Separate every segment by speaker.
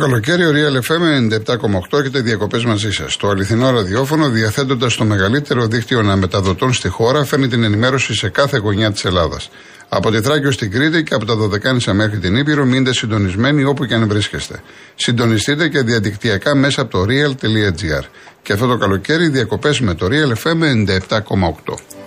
Speaker 1: καλοκαίρι ο Real FM 97,8 έχετε διακοπές μαζί σας. Το αληθινό ραδιόφωνο, διαθέτοντας το μεγαλύτερο δίκτυο αναμεταδοτών στη χώρα, φέρνει την ενημέρωση σε κάθε γωνιά της Ελλάδας. Από τη Θράκη στην Κρήτη και από τα Δωδεκάνησα μέχρι την Ήπειρο, μείνετε συντονισμένοι όπου και αν βρίσκεστε. Συντονιστείτε και διαδικτυακά μέσα από το real.gr. Και αυτό το καλοκαίρι διακοπές με το Real FM 97,8.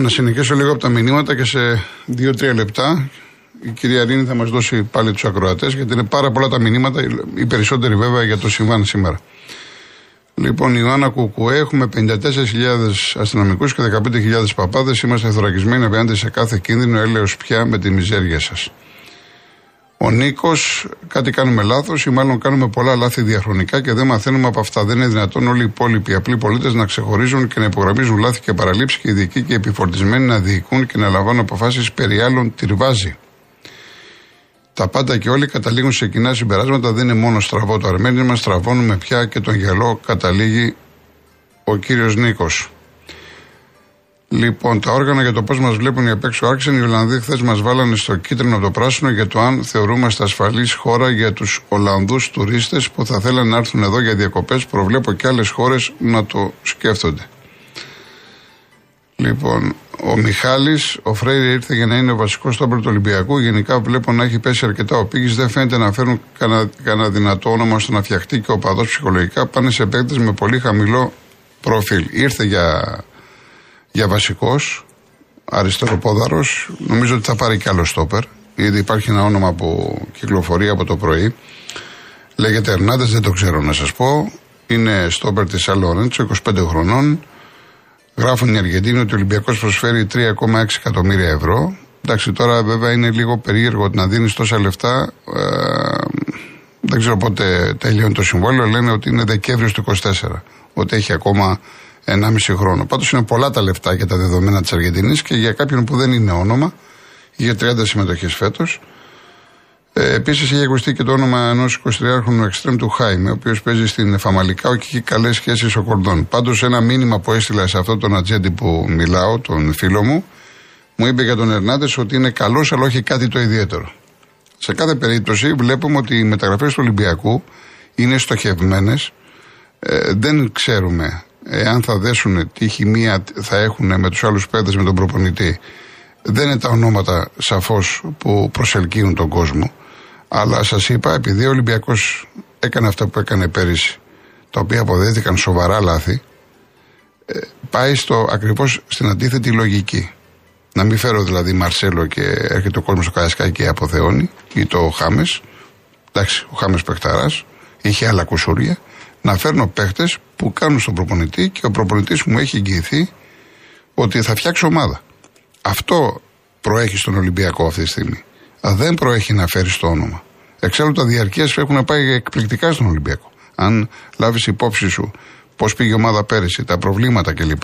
Speaker 1: Λοιπόν, να συνεχίσω λίγο από τα μηνύματα και σε 2-3 λεπτά η κυρία Ρίνη θα μας δώσει πάλι τους ακροατές, γιατί είναι πάρα πολλά τα μηνύματα, οι περισσότεροι βέβαια για το συμβάν σήμερα. Λοιπόν, η Ιωάννα Κουκουέ, έχουμε 54.000 αστυνομικούς και 15.000 παπάδες. Είμαστε θωρακισμένοι απέναντι σε κάθε κίνδυνο, έλεος πια με τη μιζέρια σας. Ο Νίκος, κάτι κάνουμε λάθος ή μάλλον κάνουμε πολλά λάθη διαχρονικά και δεν μαθαίνουμε από αυτά. Δεν είναι δυνατόν όλοι οι υπόλοιποι απλοί πολίτες να ξεχωρίζουν και να υπογραμμίζουν λάθη και παραλήψεις και οι ειδικοί και οι επιφορτισμένοι να διοικούν και να λαμβάνουν αποφάσεις περί άλλων τυρβάζει. Τα πάντα και όλοι καταλήγουν σε κοινά συμπεράσματα. Δεν είναι μόνο στραβό το αρμένισμα, στραβώνουμε πια και τον γελό καταλήγει ο κύριος Νίκος. Λοιπόν, τα όργανα για το πώς μας βλέπουν οι απέξω άρχισαν. Οι Ολλανδοί χθες μας βάλανε στο κίτρινο το πράσινο για το αν θεωρούμαστε ασφαλής χώρα για τους Ολλανδούς τουρίστες που θα θέλουν να έρθουν εδώ για διακοπές. Προβλέπω και άλλες χώρες να το σκέφτονται. Λοιπόν, ο Μιχάλης, ο Φρέιρι ήρθε για να είναι ο βασικός στόπερ του Ολυμπιακού. Γενικά βλέπω να έχει πέσει αρκετά ο Πίγη. Δεν φαίνεται να φέρουν κανένα δυνατό όνομα ώστε να φτιαχτεί και ο παδό ψυχολογικά. Πάνε σε παίκτες με πολύ χαμηλό προφίλ. Ήρθε για για βασικός, αριστεροπόδαρος. Νομίζω ότι θα πάρει κι άλλο στόπερ. Ήδη υπάρχει ένα όνομα που κυκλοφορεί από το πρωί. Λέγεται Ερνάντες, δεν το ξέρω να σας πω. Είναι στόπερ της Αλόρεντσο, 25 χρονών. Γράφουν οι Αργεντίνοι ότι ο Ολυμπιακός προσφέρει 3,6 εκατομμύρια ευρώ. Εντάξει, τώρα βέβαια είναι λίγο περίεργο να δίνεις τόσα λεφτά. Ε, δεν ξέρω πότε τελειώνει το συμβόλαιο. Λένε ότι είναι Δεκέμβριο του 24. Ότι έχει ακόμα 1,5 χρόνο. Πάντως είναι πολλά τα λεφτά για τα δεδομένα της Αργεντινής και για κάποιον που δεν είναι όνομα, για 30 συμμετοχές φέτος. Ε, Επίσης έχει ακουστεί και το όνομα ενός 23χρονου εξτρέμ του Χάιμε, ο οποίος παίζει στην Εφαμαλικά και έχει καλές σχέσεις ο Κορδόν. Πάντως, ένα μήνυμα που έστειλα σε αυτόν τον ατζέντη που μιλάω, τον φίλο μου, μου είπε για τον Ερνάντες ότι είναι καλός, αλλά όχι κάτι το ιδιαίτερο. Σε κάθε περίπτωση, βλέπουμε ότι οι μεταγραφές του Ολυμπιακού είναι στοχευμένες. Ε, δεν ξέρουμε εάν θα δέσουν τι χημεία θα έχουν με τους άλλους παίδε με τον προπονητή, δεν είναι τα ονόματα σαφώς που προσελκύουν τον κόσμο. Αλλά σας είπα, επειδή ο Ολυμπιακός έκανε αυτά που έκανε πέρυσι, τα οποία αποδέθηκαν σοβαρά λάθη, ε, πάει στο ακριβώς στην αντίθετη λογική. Να μην φέρω δηλαδή Μαρσέλο και έρχεται ο κόσμος στο Καρασκάκι και αποθεώνει, ή το Χάμες. Εντάξει, ο Χάμες παιχταρά, είχε άλλα κουσούρια να φέρνω παίχτες που κάνουν στον προπονητή και ο προπονητής μου έχει εγγυηθεί ότι θα φτιάξει ομάδα. Αυτό προέχει στον Ολυμπιακό αυτή τη στιγμή. Δεν προέχει να φέρει το όνομα. Εξάλλου τα διαρκεία έχουν πάει εκπληκτικά στον Ολυμπιακό. Αν λάβεις υπόψη σου πώς πήγε η ομάδα πέρυσι, τα προβλήματα κλπ.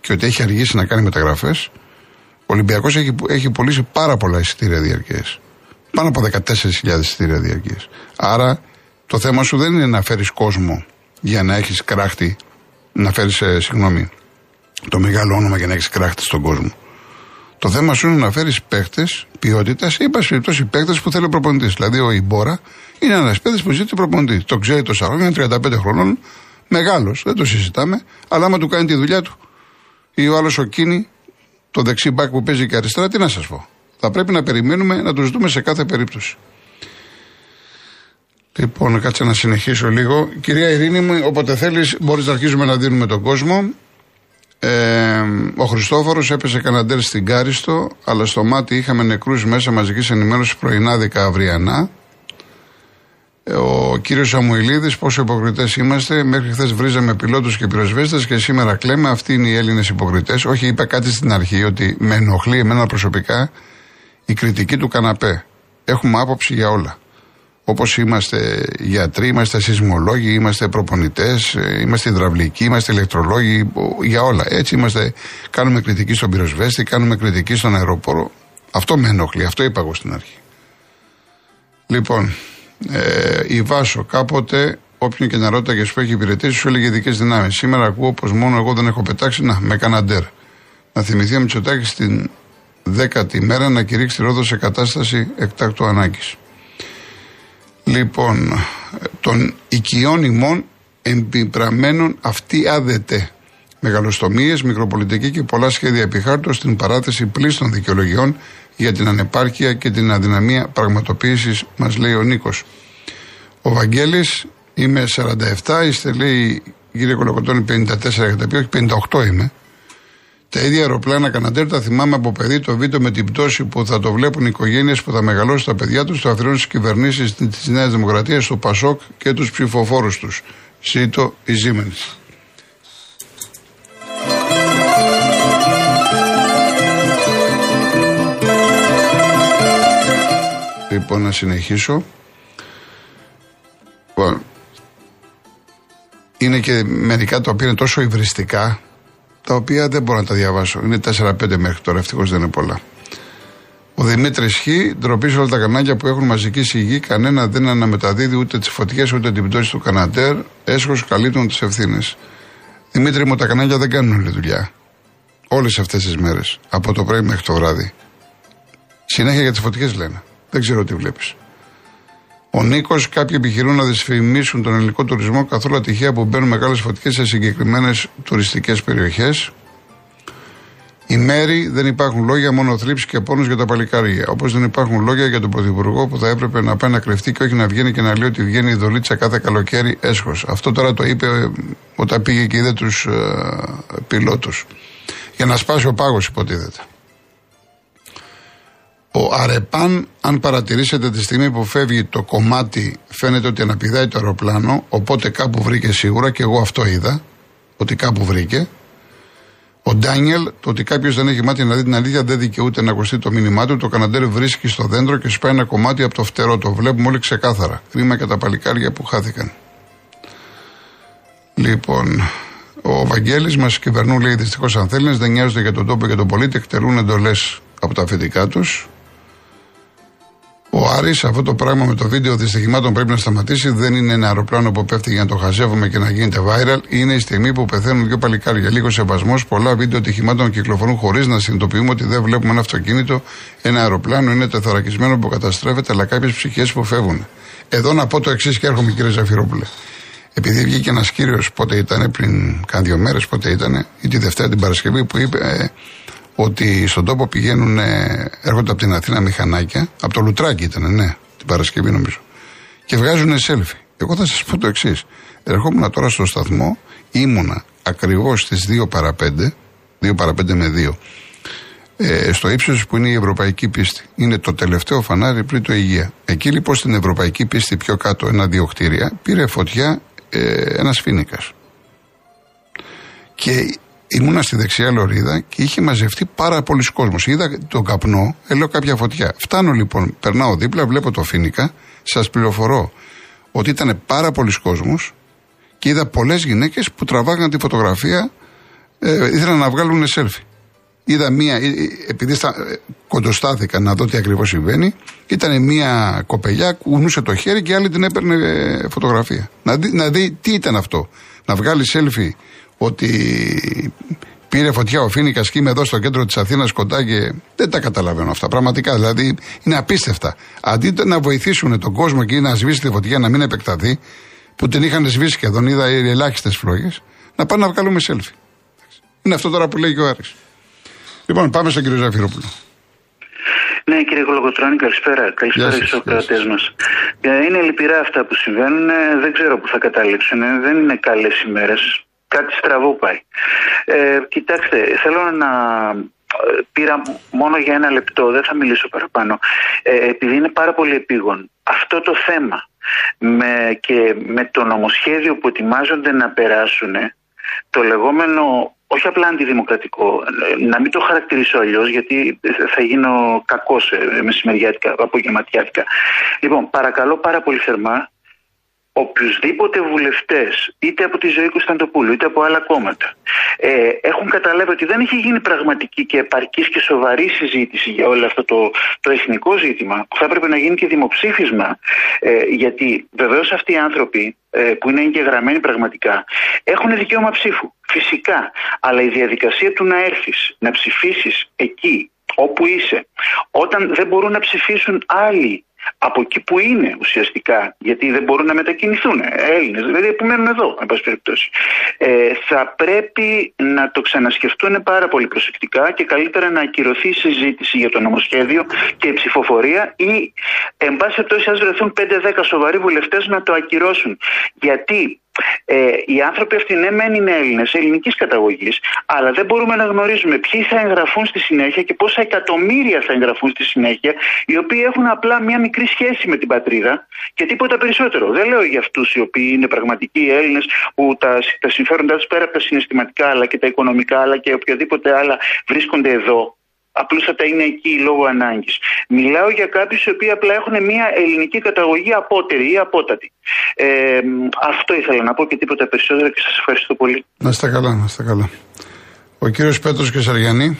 Speaker 1: και ότι έχει αργήσει να κάνει μεταγραφές, ο Ολυμπιακός έχει, έχει πωλήσει πάρα πολλά εισιτήρια διαρκείας. Πάνω από 14.000 εισιτήρια διαρκείας. Άρα το θέμα σου δεν είναι να φέρεις κόσμο για να έχεις κράχτη, να φέρεις, ε, συγγνώμη, το μεγάλο όνομα για να έχεις κράχτη στον κόσμο. Το θέμα σου είναι να φέρεις παίχτες ποιότητας ή, πάση περιπτώσει, παίχτες που θέλει ο προπονητής. Δηλαδή, ο Ιμπόρα είναι ένας παίχτης που ζητεί προπονητή. Το ξέρει το Σαρόν, είναι 35 χρονών, μεγάλος, δεν το συζητάμε, αλλά άμα του κάνει τη δουλειά του. Ή ο άλλος ο Κίνη, το δεξί μπακ που παίζει και αριστερά, τι να σας πω. Θα πρέπει να περιμένουμε να τους δούμε σε κάθε περίπτωση. Λοιπόν, κάτσε να συνεχίσω λίγο. Κυρία Ειρήνη μου, όποτε θέλεις, μπορείς να αρχίσουμε να δίνουμε τον κόσμο. Ε, ο Χριστόφορος έπεσε καναντέρ στην Κάριστο, αλλά στο μάτι είχαμε νεκρούς μέσα μαζικής ενημέρωσης πρωινά δεκααυριανά. Ε, ο κύριος Σαμουηλίδης, πόσο υποκριτές είμαστε. Μέχρι χθες βρίζαμε πιλότους και πυροσβέστες και σήμερα κλαίμε. Αυτοί είναι οι Έλληνες υποκριτές. Όχι, είπα κάτι στην αρχή ότι με ενοχλεί εμένα προσωπικά η κριτική του καναπέ. Έχουμε άποψη για όλα. Όπως είμαστε γιατροί, είμαστε σεισμολόγοι, είμαστε προπονητές, είμαστε υδραυλικοί, είμαστε ηλεκτρολόγοι, για όλα. Έτσι είμαστε, κάνουμε κριτική στον πυροσβέστη, κάνουμε κριτική στον αεροπόρο. Αυτό με ενοχλεί, αυτό είπα εγώ στην αρχή. Λοιπόν, ε, η Βάσο κάποτε όποιον και να ρώταγες που έχει υπηρετήσει, σου έλεγε ειδικές δυνάμεις. Σήμερα ακούω πως μόνο εγώ δεν έχω πετάξει, να με καναντέρ. Να θυμηθεί ο Μητσοτάκης στην δέκατη μέρα να κηρύξει Ρόδο σε κατάσταση εκτάκτου ανάγκης. Λοιπόν, των οικειών ημών εμπιπραμένων αυτή άδεται. Μεγαλοστομίες, μικροπολιτική και πολλά σχέδια επιχάρτως στην παράθεση πλήστων δικαιολογιών για την ανεπάρκεια και την αδυναμία πραγματοποίησης, μας λέει ο Νίκος. Ο Βαγγέλης είμαι 47, είστε λέει κύριε Κολοκοτώνη 54 έχετε πει, όχι 58 είμαι. Τα ίδια αεροπλάνα Καναντέρ τα θυμάμαι από παιδί το βίντεο με την πτώση που θα το βλέπουν οι οικογένειες που θα μεγαλώσουν τα παιδιά τους, το αφιερώνουν στις κυβερνήσεις της Νέας Δημοκρατίας, στο Πασόκ και τους ψηφοφόρους τους. Σίτο η Siemens. Λοιπόν, να συνεχίσω. Λοιπόν, είναι και μερικά τα οποία είναι τόσο υβριστικά, τα οποία δεν μπορώ να τα διαβάσω. Είναι 4-5 μέχρι τώρα, ευτυχώς δεν είναι πολλά. Ο Δημήτρης Χ. ντροπής σε όλα τα κανάλια που έχουν μαζική σιγή, κανένα δεν αναμεταδίδει ούτε τις φωτιές ούτε την πτώση του κανατέρ. Έσχος καλύπτουν τις ευθύνες. Δημήτρη μου, τα κανάλια δεν κάνουν όλη δουλειά. Όλες αυτές τις μέρες. Από το πρωί μέχρι το βράδυ. Συνέχεια για τις φωτιές λένε. Δεν ξέρω τι βλέπεις. Ο Νίκος, κάποιοι επιχειρούν να δυσφημίσουν τον ελληνικό τουρισμό καθόλου ατυχία που μπαίνουν μεγάλες φωτιές σε συγκεκριμένες τουριστικές περιοχές. Η Μέρη δεν υπάρχουν λόγια, μόνο θλίψη και πόνο για τα παλικάρια. Όπως δεν υπάρχουν λόγια για τον Πρωθυπουργό που θα έπρεπε να πάει να κρυφτεί και όχι να βγαίνει και να λέει ότι βγαίνει η δολίτσα κάθε καλοκαίρι έσχος. Αυτό τώρα το είπε ε, όταν πήγε και είδε τους ε, πιλότους. Για να σπάσει ο πάγος, υποτίθεται. Ο Αρεπάν, αν παρατηρήσετε τη στιγμή που φεύγει το κομμάτι, φαίνεται ότι αναπηδάει το αεροπλάνο, οπότε κάπου βρήκε σίγουρα και εγώ αυτό είδα, ότι κάπου βρήκε. Ο Ντάνιελ, το ότι κάποιος δεν έχει μάτι να δει την αλήθεια δεν δικαιούται να ακουστεί το μήνυμά του. Το καναντέρ βρίσκει στο δέντρο και σπάει ένα κομμάτι από το φτερό. Το βλέπουμε όλοι ξεκάθαρα. Κρίμα και τα παλικάρια που χάθηκαν. Λοιπόν, ο Βαγγέλης μας κυβερνούν, λέει δυστυχώς αν θέλεις, δεν νοιάζονται για τον τόπο και τον πολίτη, εκτελούν εντολές από τα αφεντικά τους. Ο Άρης αυτό το πράγμα με το βίντεο δυστυχημάτων πρέπει να σταματήσει. Δεν είναι ένα αεροπλάνο που πέφτει για να το χαζεύουμε και να γίνεται viral. Είναι η στιγμή που πεθαίνουν δύο παλικάρια. Λίγο σεβασμός. Πολλά βίντεο ατυχημάτων κυκλοφορούν χωρίς να συνειδητοποιούμε ότι δεν βλέπουμε ένα αυτοκίνητο, ένα αεροπλάνο είναι τεθωρακισμένο που καταστρέφεται, αλλά κάποιες ψυχές που φεύγουν. Εδώ να πω το εξής και έρχομαι κύριε Ζαφυρόπουλε. Επειδή βγήκε ένας κύριος, πότε ήταν, πριν κάνα δύο μέρες, πότε ήταν, ή τη Δευτέρα την Παρασκευή, που είπε ε, ότι στον τόπο πηγαίνουν, έρχονται από την Αθήνα μηχανάκια, από το Λουτράκι ήταν, ναι, την Παρασκευή νομίζω, και βγάζουν σέλφι. Εγώ θα σας πω το εξής. Ερχόμουν τώρα στο σταθμό, ήμουνα ακριβώς στις 2 παρα 5, 2 παρα 5 με 2, ε, στο ύψος που είναι η ευρωπαϊκή πίστη. Είναι το τελευταίο φανάρι πριν το υγεία. Εκεί λοιπόν στην ευρωπαϊκή πίστη πιο κάτω, ένα-δύο κτίρια, πήρε φωτιά ε, ένας φίνικας. Και ήμουνα στη δεξιά λωρίδα και είχε μαζευτεί πάρα πολλοί κόσμος. Είδα τον καπνό, έλεγα κάποια φωτιά. Φτάνω λοιπόν, περνάω δίπλα, βλέπω το φίνικα, σας πληροφορώ ότι ήταν πάρα πολλοί κόσμος και είδα πολλές γυναίκες που τραβάγαν τη φωτογραφία, ε, ήθελαν να βγάλουν σέλφι. Είδα μία, ε, ε, επειδή στα, ε, κοντοστάθηκα να δω τι ακριβώς συμβαίνει, ήταν μία κοπελιά, κουνούσε το χέρι και άλλη την έπαιρνε φωτογραφία. Να δει, να δει τι ήταν αυτό. Να βγάλει σέλφι ότι πήρε φωτιά ο Φίνικας και είμαι εδώ στο κέντρο της Αθήνας κοντά και δεν τα καταλαβαίνω αυτά. Πραγματικά δηλαδή είναι απίστευτα. Αντί να βοηθήσουν τον κόσμο και να σβήσει τη φωτιά να μην επεκταθεί, που την είχαν σβήσει και τον είδα ελάχιστες φλόγες, να πάνε να βγάλουμε σέλφι. Είναι αυτό τώρα που λέει και ο Άρης. Λοιπόν, πάμε στον κύριο Ζαφυρόπουλο.
Speaker 2: Ναι, κύριε Κολογοτρόνη, καλησπέρα. Καλησπέρα στους ακροατές μας. Ε, είναι λυπηρά αυτά που συμβαίνουν. Ε, δεν ξέρω που θα καταλήξουν. Δεν είναι καλές ημέρες κάτι στραβό πάει. Ε, κοιτάξτε, θέλω να πήρα μόνο για ένα λεπτό, δεν θα μιλήσω παραπάνω, ε, επειδή είναι πάρα πολύ επίγον. Αυτό το θέμα με, και με το νομοσχέδιο που ετοιμάζονται να περάσουν, το λεγόμενο όχι απλά αντιδημοκρατικό, να μην το χαρακτηρίσω αλλιώς, γιατί θα γίνω κακός μεσημεριάτικα, απογευματιάτικα. Λοιπόν, παρακαλώ πάρα πολύ θερμά οποιουσδήποτε βουλευτές, είτε από τη ζωή Κωνσταντοπούλου, είτε από άλλα κόμματα, ε, έχουν καταλάβει ότι δεν έχει γίνει πραγματική και επαρκής και σοβαρή συζήτηση για όλο αυτό το, το εθνικό ζήτημα, που θα έπρεπε να γίνει και δημοψήφισμα, ε, γιατί βεβαίως αυτοί οι άνθρωποι ε, που είναι εγγεγραμμένοι πραγματικά έχουν δικαίωμα ψήφου. Φυσικά. Αλλά η διαδικασία του να έρθεις, να ψηφίσεις εκεί όπου είσαι, όταν δεν μπορούν να ψηφίσουν άλλοι από εκεί που είναι ουσιαστικά, γιατί δεν μπορούν να μετακινηθούν ε, Έλληνες, δηλαδή που μένουν εδώ, εν πάση περιπτώσει. Ε, θα πρέπει να το ξανασκεφτούν πάρα πολύ προσεκτικά και καλύτερα να ακυρωθεί η συζήτηση για το νομοσχέδιο και η ψηφοφορία ή, εν πάση περιπτώσει, α βρεθούν 5-10 σοβαροί βουλευτές να το ακυρώσουν. Γιατί ε, οι άνθρωποι αυτοί ναι μεν είναι Έλληνες, ελληνικής καταγωγής, αλλά δεν μπορούμε να γνωρίζουμε ποιοι θα εγγραφούν στη συνέχεια και πόσα εκατομμύρια θα εγγραφούν στη συνέχεια, οι οποίοι έχουν απλά μια μικρή σχέση με την πατρίδα και τίποτα περισσότερο. Δεν λέω για αυτούς οι οποίοι είναι πραγματικοί Έλληνες που τα, τα συμφέροντά τους πέρα από τα συναισθηματικά αλλά και τα οικονομικά αλλά και οποιαδήποτε άλλα βρίσκονται εδώ απλούστατα είναι εκεί λόγω ανάγκης. Μιλάω για κάποιους οι οποίοι απλά έχουν μια ελληνική καταγωγή απότερη ή απότατη. Ε, αυτό ήθελα να πω και τίποτα περισσότερο και σας ευχαριστώ πολύ.
Speaker 1: Να είστε καλά, να είστε καλά. Ο κύριος Πέτρος Κεσαριανή.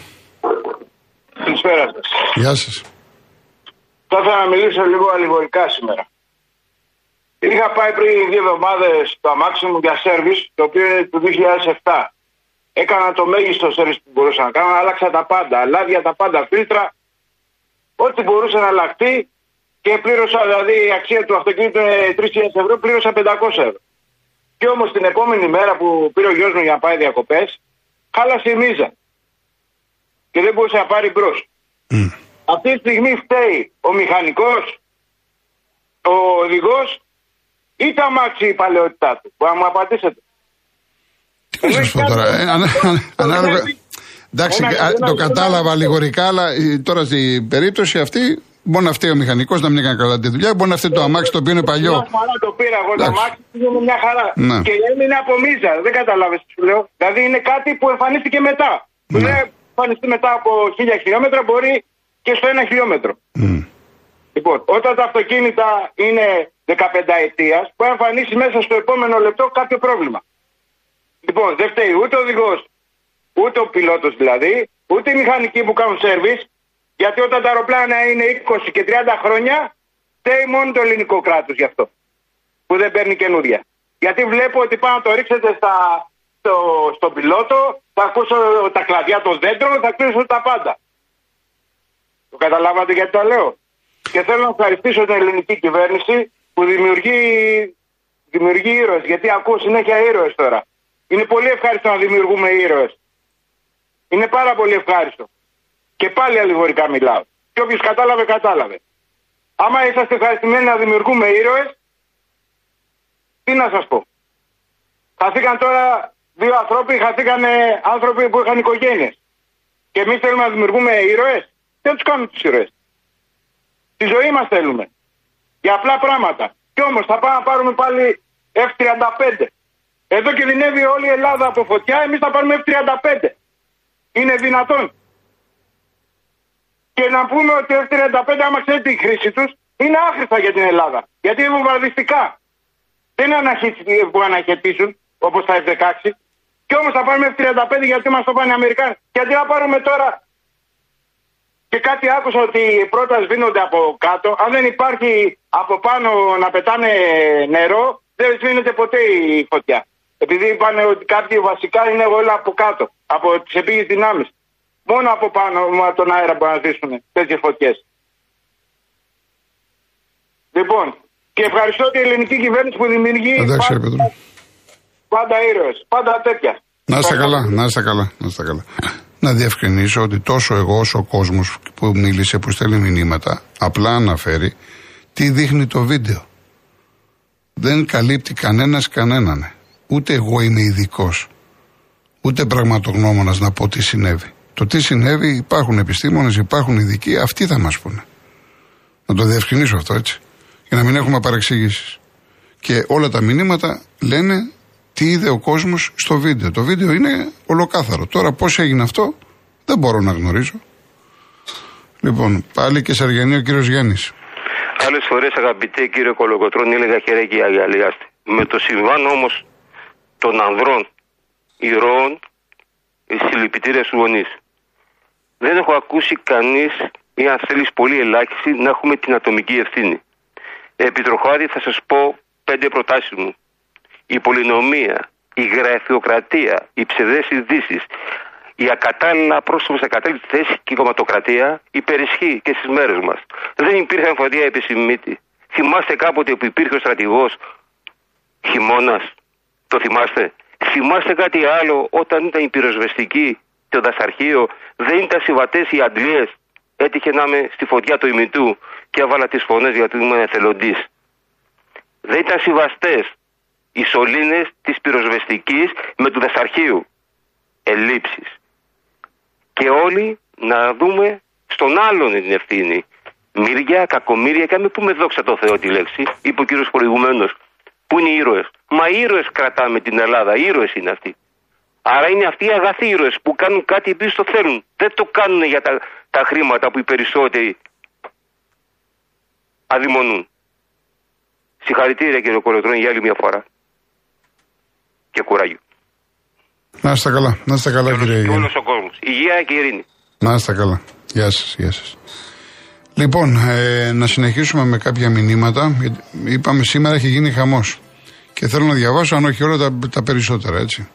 Speaker 3: Καλησπέρα σας.
Speaker 1: Γεια σας.
Speaker 3: Θα ήθελα να μιλήσω λίγο αλληγορικά σήμερα. Είχα πάει πριν δύο εβδομάδες στο αμάξι μου για σερβις, το οποίο είναι του 2007. Έκανα το μέγιστο σερβις που μπορούσα να κάνω, άλλαξα τα πάντα. Λάδια τα πάντα, φίλτρα. Ό,τι μπορούσε να αλλάχτεί και πλήρωσα, δηλαδή η αξία του αυτοκίνητου είναι 3.000 ευρώ, πλήρωσα 500 ευρώ. Και όμως την επόμενη μέρα που πήρε ο γιος μου για να πάει διακοπές, χάλασε η μίζα. Και δεν μπορούσε να πάρει μπρος. Mm. Αυτή τη στιγμή φταίει ο μηχανικός, ο οδηγός ή τα μάξι η παλαιότητά του. Μπορεί να μου απαντήσετε.
Speaker 1: Τι να σα πω τώρα. Ε, ανάλογα. Εντάξει, το κατάλαβα λιγορικά, αλλά ε, τώρα στην περίπτωση αυτή μπορεί να φταίει ο μηχανικός να μην έκανε καλά τη δουλειά, μπορεί να φταίει το αμάξι το οποίο είναι παλιό.
Speaker 3: Μια χαρά το πήρα εγώ το αμάξι, είναι μια χαρά. Ναι. Και έμεινε από μίζα, δεν κατάλαβες τι σου λέω. Δηλαδή είναι κάτι που εμφανίστηκε μετά. Ναι. Δεν εμφανιστεί μετά από χίλια χιλιόμετρα, μπορεί και στο ένα χιλιόμετρο. Mm. Λοιπόν, όταν τα αυτοκίνητα είναι 15 ετίας, μπορεί να εμφανίσει μέσα στο επόμενο λεπτό κάποιο πρόβλημα. Λοιπόν, δεν φταίει ούτε ο οδηγός, ούτε ο πιλότος δηλαδή, ούτε οι μηχανικοί που κάνουν σερβις, γιατί όταν τα αεροπλάνα είναι 20 και 30 χρόνια, φταίει μόνο το ελληνικό κράτος γι' αυτό. Που δεν παίρνει καινούρια. Γιατί βλέπω ότι πάνω να το ρίξετε στα, στο, στον πιλότο, θα ακούσω τα κλαδιά των δέντρων, θα ακούσω τα πάντα. Το καταλάβατε γιατί το λέω; Και θέλω να ευχαριστήσω την ελληνική κυβέρνηση που δημιουργεί, δημιουργεί ήρωες, γιατί ακούω συνέχεια ήρωες τώρα. Είναι πολύ ευχάριστο να δημιουργούμε ήρωες. Είναι πάρα πολύ ευχάριστο. Και πάλι αλληγορικά μιλάω. Και όποιος κατάλαβε, κατάλαβε. Άμα είσαστε ευχαριστημένοι να δημιουργούμε ήρωες, τι να σας πω. Χαθήκαν τώρα δύο άνθρωποι, χαθήκαν άνθρωποι που είχαν οικογένειες. Και εμείς θέλουμε να δημιουργούμε ήρωες. Δεν τους κάνουμε τους ήρωες. Τη ζωή μας θέλουμε. Για απλά πράγματα. Κι όμως θα πάμε να πάρουμε πάλι F-35. Εδώ κινδυνεύει όλη η Ελλάδα από φωτιά, εμείς θα πάρουμε F-35. Είναι δυνατόν. Και να πούμε ότι F-35 άμα ξέρει τη χρήση τους, είναι άχρηστα για την Ελλάδα. Γιατί είναι βομβαρδιστικά. Δεν είναι που αναχαιτήσουν, όπως τα F-16. Και όμως θα πάρουμε F-35 γιατί μας το πάνε οι Αμερικάνοι. Γιατί να πάρουμε τώρα και κάτι άκουσα ότι οι πρώτα σβήνονται από κάτω. Αν δεν υπάρχει από πάνω να πετάνε νερό, δεν σβήνεται ποτέ η φωτιά. Επειδή είπαν ότι κάποιοι βασικά είναι όλα από κάτω, από τις επίγειες δυνάμεις. Μόνο από πάνω με τον αέρα μπορούν να ζήσουν τέτοιες φωτιές. Λοιπόν, και ευχαριστώ την ελληνική κυβέρνηση που δημιουργεί
Speaker 1: Εντάξει, πάντα,
Speaker 3: πάντα ήρωες, πάντα τέτοια.
Speaker 1: Να είστε καλά, να είστε καλά, να είστε καλά. Να διευκρινίσω ότι τόσο εγώ όσο ο κόσμος που μίλησε, που στέλνει μηνύματα, απλά αναφέρει τι δείχνει το βίντεο. Δεν καλύπτει κανένας κανέναν. Ούτε εγώ είμαι ειδικός, ούτε πραγματογνώμονας να πω τι συνέβη. Το τι συνέβη, υπάρχουν επιστήμονες, υπάρχουν ειδικοί, αυτοί θα μας πούνε. Να το διευκρινίσω αυτό έτσι. Για να μην έχουμε παρεξήγησει. Και όλα τα μηνύματα λένε τι είδε ο κόσμος στο βίντεο. Το βίντεο είναι ολοκάθαρο. Τώρα πώς έγινε αυτό, δεν μπορώ να γνωρίζω. Λοιπόν, πάλι και Σαργιανή ο κύριος Γιάννης.
Speaker 4: Άλλες φορές, αγαπητέ κύριε Κολοκοτρόν, έλεγα χέρια και αγιαλιάστε. Με το συμβάν όμως των ανδρών ηρώων, οι συλληπιτήρες του γονείς. Δεν έχω ακούσει κανείς, ή αν θέλεις πολύ ελάχιστη, να έχουμε την ατομική ευθύνη. Επιτροχάρη θα σας πω πέντε προτάσεις μου. Η πολυνομία, η γραφειοκρατία, οι ψευδές ειδήσεις, η ακατάλληλα πρόσωπο σε ακατάλληλη θέση και η κομματοκρατία υπερισχύει και στις μέρες μας. Δεν υπήρχε εμφαντία επισημήτη. Θυμάστε κάποτε που υπήρχε ο στρατηγός χειμώνας; Το θυμάστε; Θυμάστε κάτι άλλο όταν ήταν η πυροσβεστική το δασαρχείο, δεν ήταν συμβατές οι αντλίες. Έτυχε να είμαι στη φωτιά του ημιτού και έβαλα τις φωνές γιατί ήμουν εθελοντής. Δεν ήταν συμβαστές οι σωλήνες της πυροσβεστικής με του δασαρχείου. Ελλείψεις και όλοι να δούμε στον άλλον την ευθύνη. Μύρια, κακομύρια, και μην πούμε δόξα τω Θεώ τη λέξη, είπε ο κύριος προηγουμένως. Πού είναι οι ήρωες. Μα οι ήρωες κρατάμε την Ελλάδα, οι ήρωες είναι αυτοί. Άρα είναι αυτοί οι αγαθοί ήρωες που κάνουν κάτι επειδή το θέλουν. Δεν το κάνουν για τα, τα χρήματα που οι περισσότεροι αδειμονούν. Συγχαρητήρια κύριε Κολοτρόνη για άλλη μια φορά. Και κουράγιο.
Speaker 1: Να είστε καλά. Να είστε καλά, κύριε Υγεία.
Speaker 4: Όλος ο κόσμος. Υγεία και ειρήνη.
Speaker 1: Να είστε καλά. Γεια σας, γεια σας. Λοιπόν, ε, να συνεχίσουμε με κάποια μηνύματα. Είπαμε σήμερα έχει γίνει χαμός. Και θέλω να διαβάσω, αν όχι όλα, τα, τα περισσότερα, έτσι.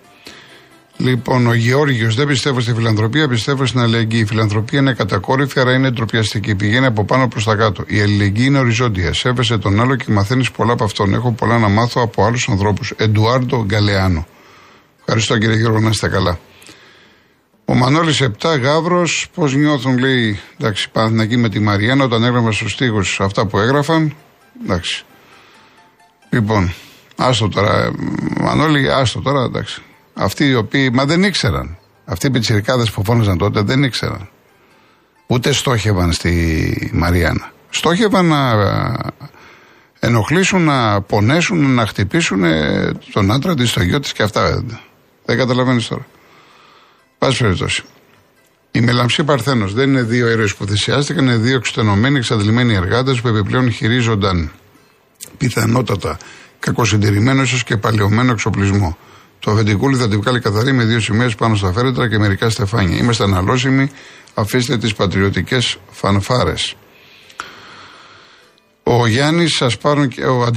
Speaker 1: Λοιπόν, ο Γεώργιος δεν πιστεύω στη φιλανθρωπία, πιστεύω στην αλληλεγγύη. Η φιλανθρωπία είναι κατακόρυφη, άρα είναι ντροπιαστική. Πηγαίνει από πάνω προς τα κάτω. Η αλληλεγγύη είναι οριζόντια. Σέβεσαι τον άλλο και μαθαίνεις πολλά από αυτόν. Έχω πολλά να μάθω από άλλους ανθρώπους. Εντουάρντο Γκαλεάνο. Ευχαριστώ κύριε Γιώργο, να είστε καλά. Ο Μανώλης 7 Γαύρος, πώς νιώθουν, λέει, εντάξει, Παναθηνακή με τη Μαριάννα όταν έγραφαν στους τοίχου αυτά που έγραφαν. Εντάξει. Λοιπόν, άστο τώρα, Μανώλη, άστο τώρα, εντάξει. Αυτοί οι οποίοι, μα δεν ήξεραν. Αυτοί οι πιτσιρικάδες που φώναζαν τότε δεν ήξεραν. Ούτε στόχευαν στη Μαριάννα. Στόχευαν να ενοχλήσουν, να πονέσουν, να χτυπήσουν τον άντρα της, το γιο της και αυτά. Δεν καταλαβαίνεις τώρα. Πάση περιπτώσει. Η Μελαμψή Παρθένος δεν είναι δύο ήρωες που θυσιάστηκαν, είναι δύο εξτενωμένοι, εξαντλημένοι εργάτες που επιπλέον χειρίζονταν πιθανότατα κακοσυντηρημένο ίσως και παλαιωμένο εξοπλισμό. Το αφεντικούλι θα την βγάλει καθαρή με δύο σημαίες πάνω στα φέρετρα και μερικά στεφάνια. Είμαστε αναλώσιμοι, αφήστε τις πατριωτικές φανφάρες. Ο Γιάννης σας πάρουν και ο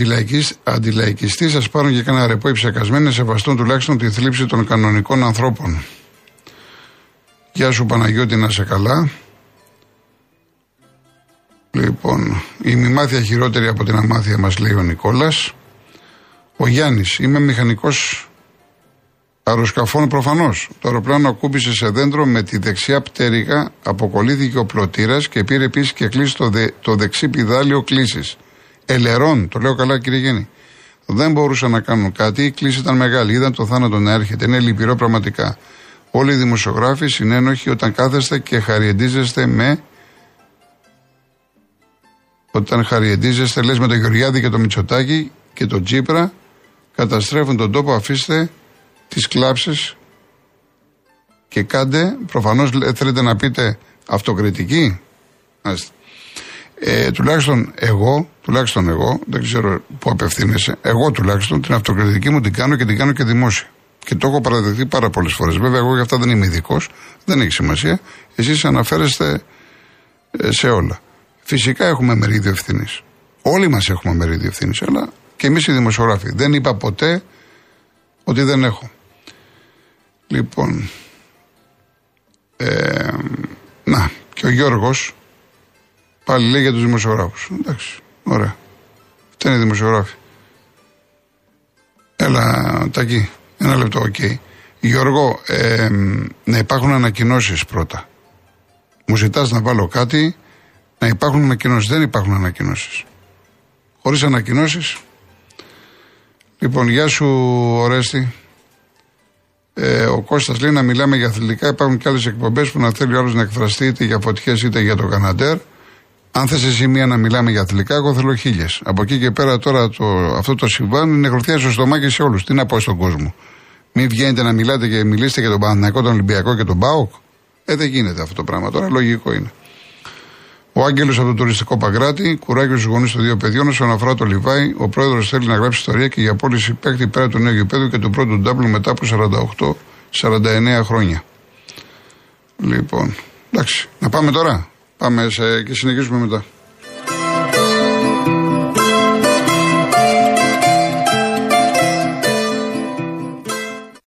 Speaker 1: αντιλαϊκιστής σας πάρουν και κανένα ρεπό υψεκασμένοι να σεβαστούν τουλάχιστον τη θλίψη των κανονικών ανθρώπων. Γεια σου Παναγιώτη να σε καλά. Λοιπόν, η μημάθεια χειρότερη από την αμάθεια μας λέει ο Νικόλας. Ο Γιάννης, είμαι μηχανικός αεροσκαφών προφανώς. Το αεροπλάνο ακούμπησε σε δέντρο με τη δεξιά πτέρυγα, αποκολλήθηκε ο πλωτήρας και πήρε επίσης και κλείσει το, το δεξί πιδάλιο κλίσης. Ελερών, το λέω καλά κύριε Γέννη. Δεν μπορούσαν να κάνουν κάτι, η κλίση ήταν μεγάλη. Είδαν το θάνατο να έρχεται. Είναι λυπηρό πραγματικά. Όλοι οι δημοσιογράφοι συνένοχοι όταν κάθεστε και χαριεντίζεστε με. Όταν χαριεντίζεστε, λες με τον Γεωργιάδη και το Μητσοτάκι και τον Τσίπρα, καταστρέφουν τον τόπο, αφήστε τις κλάψεις και κάντε, προφανώς θέλετε να πείτε αυτοκριτική; Ε, τουλάχιστον εγώ, τουλάχιστον εγώ, δεν ξέρω πού απευθύνεσαι, εγώ τουλάχιστον την αυτοκριτική μου την κάνω και την κάνω και δημόσια. Και το έχω παραδεχθεί πάρα πολλές φορές. Βέβαια, εγώ για αυτά δεν είμαι ειδικός, δεν έχει σημασία. Εσείς αναφέρεστε ε, σε όλα. Φυσικά έχουμε μερίδιο ευθύνης. Όλοι μας έχουμε μερίδιο ευθύνης, αλλά και εμείς οι δημοσιογράφοι. Δεν είπα ποτέ ότι δεν έχω. Λοιπόν, ε, να, και ο Γιώργος πάλι λέει για τους δημοσιογράφους. Εντάξει, ωραία. Αυτά είναι οι δημοσιογράφοι. Έλα, Τακί, ένα λεπτό, OK. Okay. Γιώργο, ε, να υπάρχουν ανακοινώσεις πρώτα. Μου ζητάς να βάλω κάτι, να υπάρχουν ανακοινώσεις. Δεν υπάρχουν ανακοινώσεις. Χωρίς ανακοινώσεις. Λοιπόν, γεια σου, Ορέστη. Ε, ο Κώστας λέει να μιλάμε για αθλητικά. Υπάρχουν και άλλες εκπομπές που να θέλει ο άλλος να εκφραστεί είτε για φωτιές είτε για το Καναντέρ. Αν θες εσύ μία να μιλάμε για αθλητικά, εγώ θέλω χίλιες. Από εκεί και πέρα τώρα το, αυτό το συμβάν είναι γροθιά στο στομάχι σε όλους. Τι να πω στον κόσμο. Μην βγαίνετε να μιλάτε και μιλήσετε για τον Παναθηναϊκό, τον Ολυμπιακό και τον Μπάουκ. Ε, δεν γίνεται αυτό το πράγμα τώρα, λογικό είναι. Ο Άγγελος από το τουριστικό Παγκράτη, κουράγιο στους γονείς των δύο παιδιών. Όσον αφορά το Λιβάη, ο πρόεδρος θέλει να γράψει ιστορία και για πώληση παίκτη πέρα του νέου γηπέδου και του πρώτου ντάμπλου μετά από 48-49 χρόνια. Λοιπόν, εντάξει, να πάμε τώρα. Πάμε σε, και συνεχίζουμε μετά.